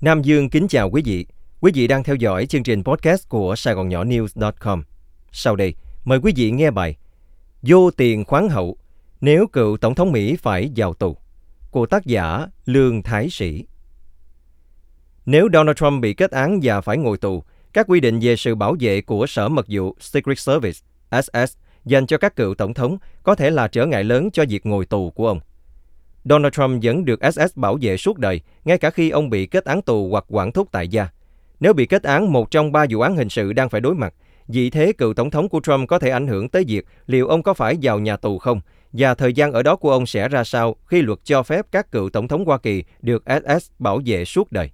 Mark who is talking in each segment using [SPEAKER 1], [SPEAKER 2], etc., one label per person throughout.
[SPEAKER 1] Nam Dương kính chào quý vị. Quý vị đang theo dõi chương trình podcast của Sài Gòn Nhỏ News.com. Sau đây, mời quý vị nghe bài Vô tiền khoáng hậu nếu cựu Tổng thống Mỹ phải vào tù của tác giả Lương Thái Sĩ. Nếu Donald Trump bị kết án và phải ngồi tù, các quy định về sự bảo vệ của Sở Mật vụ Secret Service SS dành cho các cựu tổng thống có thể là trở ngại lớn cho việc ngồi tù của ông. Donald Trump vẫn được SS bảo vệ suốt đời, ngay cả khi ông bị kết án tù hoặc quản thúc tại gia. Nếu bị kết án một trong ba vụ án hình sự đang phải đối mặt, vị thế cựu tổng thống của Trump có thể ảnh hưởng tới việc liệu ông có phải vào nhà tù không, và thời gian ở đó của ông sẽ ra sao khi luật cho phép các cựu tổng thống Hoa Kỳ được SS bảo vệ suốt đời.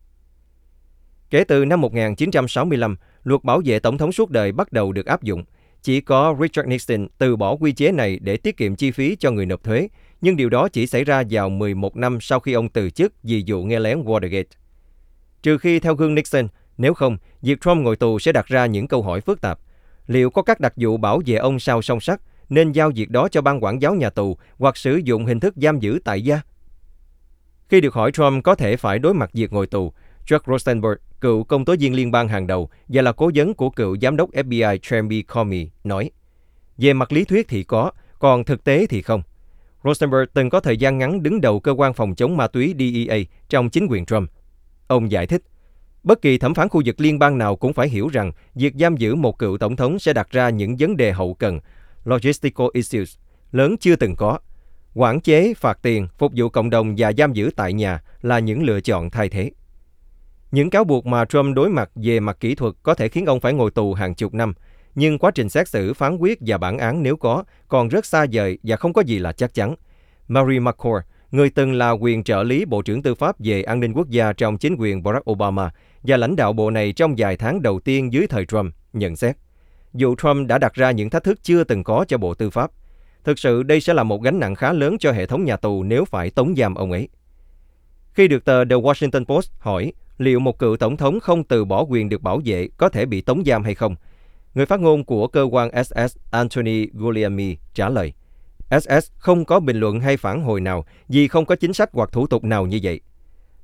[SPEAKER 1] Kể từ năm 1965, luật bảo vệ tổng thống suốt đời bắt đầu được áp dụng. Chỉ có Richard Nixon từ bỏ quy chế này để tiết kiệm chi phí cho người nộp thuế, nhưng điều đó chỉ xảy ra vào 11 năm sau khi ông từ chức vì vụ nghe lén Watergate. Trừ khi theo gương Nixon, nếu không, việc Trump ngồi tù sẽ đặt ra những câu hỏi phức tạp. Liệu có các đặc vụ bảo vệ ông sao song sắt, nên giao việc đó cho ban quản giáo nhà tù hoặc sử dụng hình thức giam giữ tại gia? Khi được hỏi Trump có thể phải đối mặt việc ngồi tù, Chuck Rosenberg, cựu công tố viên liên bang hàng đầu và là cố vấn của cựu giám đốc FBI Tremby Comey, nói Về mặt lý thuyết thì có, còn thực tế thì không. Rosenberg từng có thời gian ngắn đứng đầu cơ quan phòng chống ma túy DEA trong chính quyền Trump. Ông giải thích, bất kỳ thẩm phán khu vực liên bang nào cũng phải hiểu rằng việc giam giữ một cựu tổng thống sẽ đặt ra những vấn đề hậu cần, logistical issues, lớn chưa từng có. Quản chế, phạt tiền, phục vụ cộng đồng và giam giữ tại nhà là những lựa chọn thay thế. Những cáo buộc mà Trump đối mặt về mặt kỹ thuật có thể khiến ông phải ngồi tù hàng chục năm, nhưng quá trình xét xử, phán quyết và bản án nếu có còn rất xa vời và không có gì là chắc chắn. Mary McCord, người từng là quyền trợ lý Bộ trưởng Tư pháp về an ninh quốc gia trong chính quyền Barack Obama và lãnh đạo bộ này trong vài tháng đầu tiên dưới thời Trump, nhận xét. Dù Trump đã đặt ra những thách thức chưa từng có cho Bộ Tư pháp, thực sự đây sẽ là một gánh nặng khá lớn cho hệ thống nhà tù nếu phải tống giam ông ấy. Khi được tờ The Washington Post hỏi liệu một cựu tổng thống không từ bỏ quyền được bảo vệ có thể bị tống giam hay không, Người phát ngôn của cơ quan SS Anthony Guglielmi trả lời, SS không có bình luận hay phản hồi nào vì không có chính sách hoặc thủ tục nào như vậy.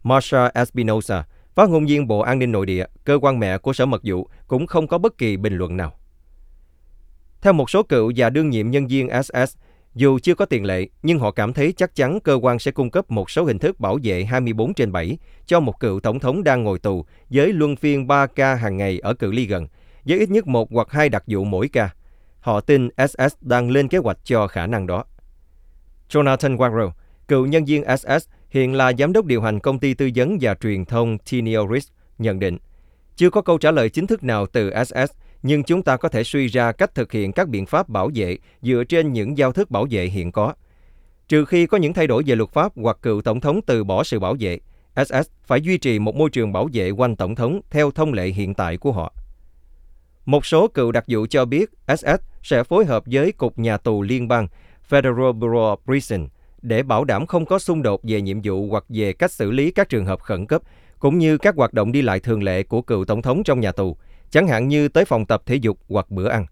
[SPEAKER 1] Marsha Espinosa, phát ngôn viên Bộ An ninh Nội địa, cơ quan mẹ của Sở Mật vụ, cũng không có bất kỳ bình luận nào. Theo một số cựu và đương nhiệm nhân viên SS, dù chưa có tiền lệ, nhưng họ cảm thấy chắc chắn cơ quan sẽ cung cấp một số hình thức bảo vệ 24 trên 7 cho một cựu tổng thống đang ngồi tù với luân phiên 3 ca hàng ngày ở cự ly gần, với ít nhất một hoặc hai đặc vụ mỗi ca. Họ tin SS đang lên kế hoạch cho khả năng đó. Jonathan Warrow, cựu nhân viên SS, hiện là giám đốc điều hành công ty tư vấn và truyền thông Tineo nhận định, chưa có câu trả lời chính thức nào từ SS, nhưng chúng ta có thể suy ra cách thực hiện các biện pháp bảo vệ dựa trên những giao thức bảo vệ hiện có. Trừ khi có những thay đổi về luật pháp hoặc cựu tổng thống từ bỏ sự bảo vệ, SS phải duy trì một môi trường bảo vệ quanh tổng thống theo thông lệ hiện tại của họ. Một số cựu đặc vụ cho biết SS sẽ phối hợp với Cục Nhà tù Liên bang Federal Bureau of Prison để bảo đảm không có xung đột về nhiệm vụ hoặc về cách xử lý các trường hợp khẩn cấp, cũng như các hoạt động đi lại thường lệ của cựu tổng thống trong nhà tù, chẳng hạn như tới phòng tập thể dục hoặc bữa ăn.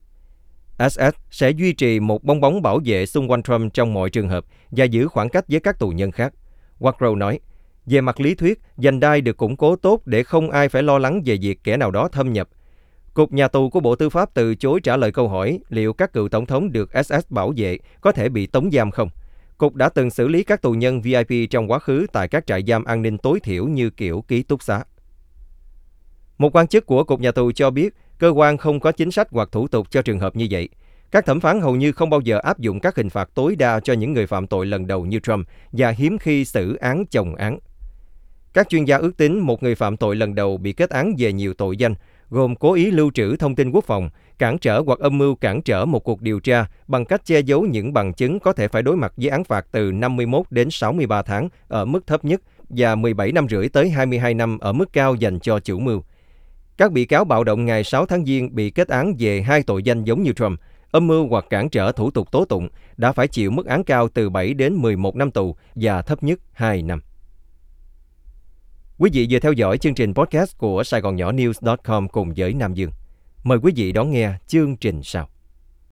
[SPEAKER 1] SS sẽ duy trì một bong bóng bảo vệ xung quanh Trump trong mọi trường hợp và giữ khoảng cách với các tù nhân khác. Wackrow nói, về mặt lý thuyết, dành đai được củng cố tốt để không ai phải lo lắng về việc kẻ nào đó thâm nhập Cục nhà tù của Bộ Tư pháp từ chối trả lời câu hỏi liệu các cựu tổng thống được SS bảo vệ có thể bị tống giam không. Cục đã từng xử lý các tù nhân VIP trong quá khứ tại các trại giam an ninh tối thiểu như kiểu ký túc xá. Một quan chức của Cục Nhà tù cho biết cơ quan không có chính sách hoặc thủ tục cho trường hợp như vậy. Các thẩm phán hầu như không bao giờ áp dụng các hình phạt tối đa cho những người phạm tội lần đầu như Trump và hiếm khi xử án chồng án. Các chuyên gia ước tính một người phạm tội lần đầu bị kết án về nhiều tội danh gồm cố ý lưu trữ thông tin quốc phòng, cản trở hoặc âm mưu cản trở một cuộc điều tra bằng cách che giấu những bằng chứng có thể phải đối mặt với án phạt từ 51 đến 63 tháng ở mức thấp nhất và 17 năm rưỡi tới 22 năm ở mức cao dành cho chủ mưu. Các bị cáo bạo động ngày 6 tháng Giêng bị kết án về hai tội danh giống như Trump, âm mưu hoặc cản trở thủ tục tố tụng, đã phải chịu mức án cao từ 7 đến 11 năm tù và thấp nhất 2 năm. Quý vị vừa theo dõi chương trình podcast của Sài Gòn Nhỏ News.com cùng với Nam Dương. Mời quý vị đón nghe chương trình sau.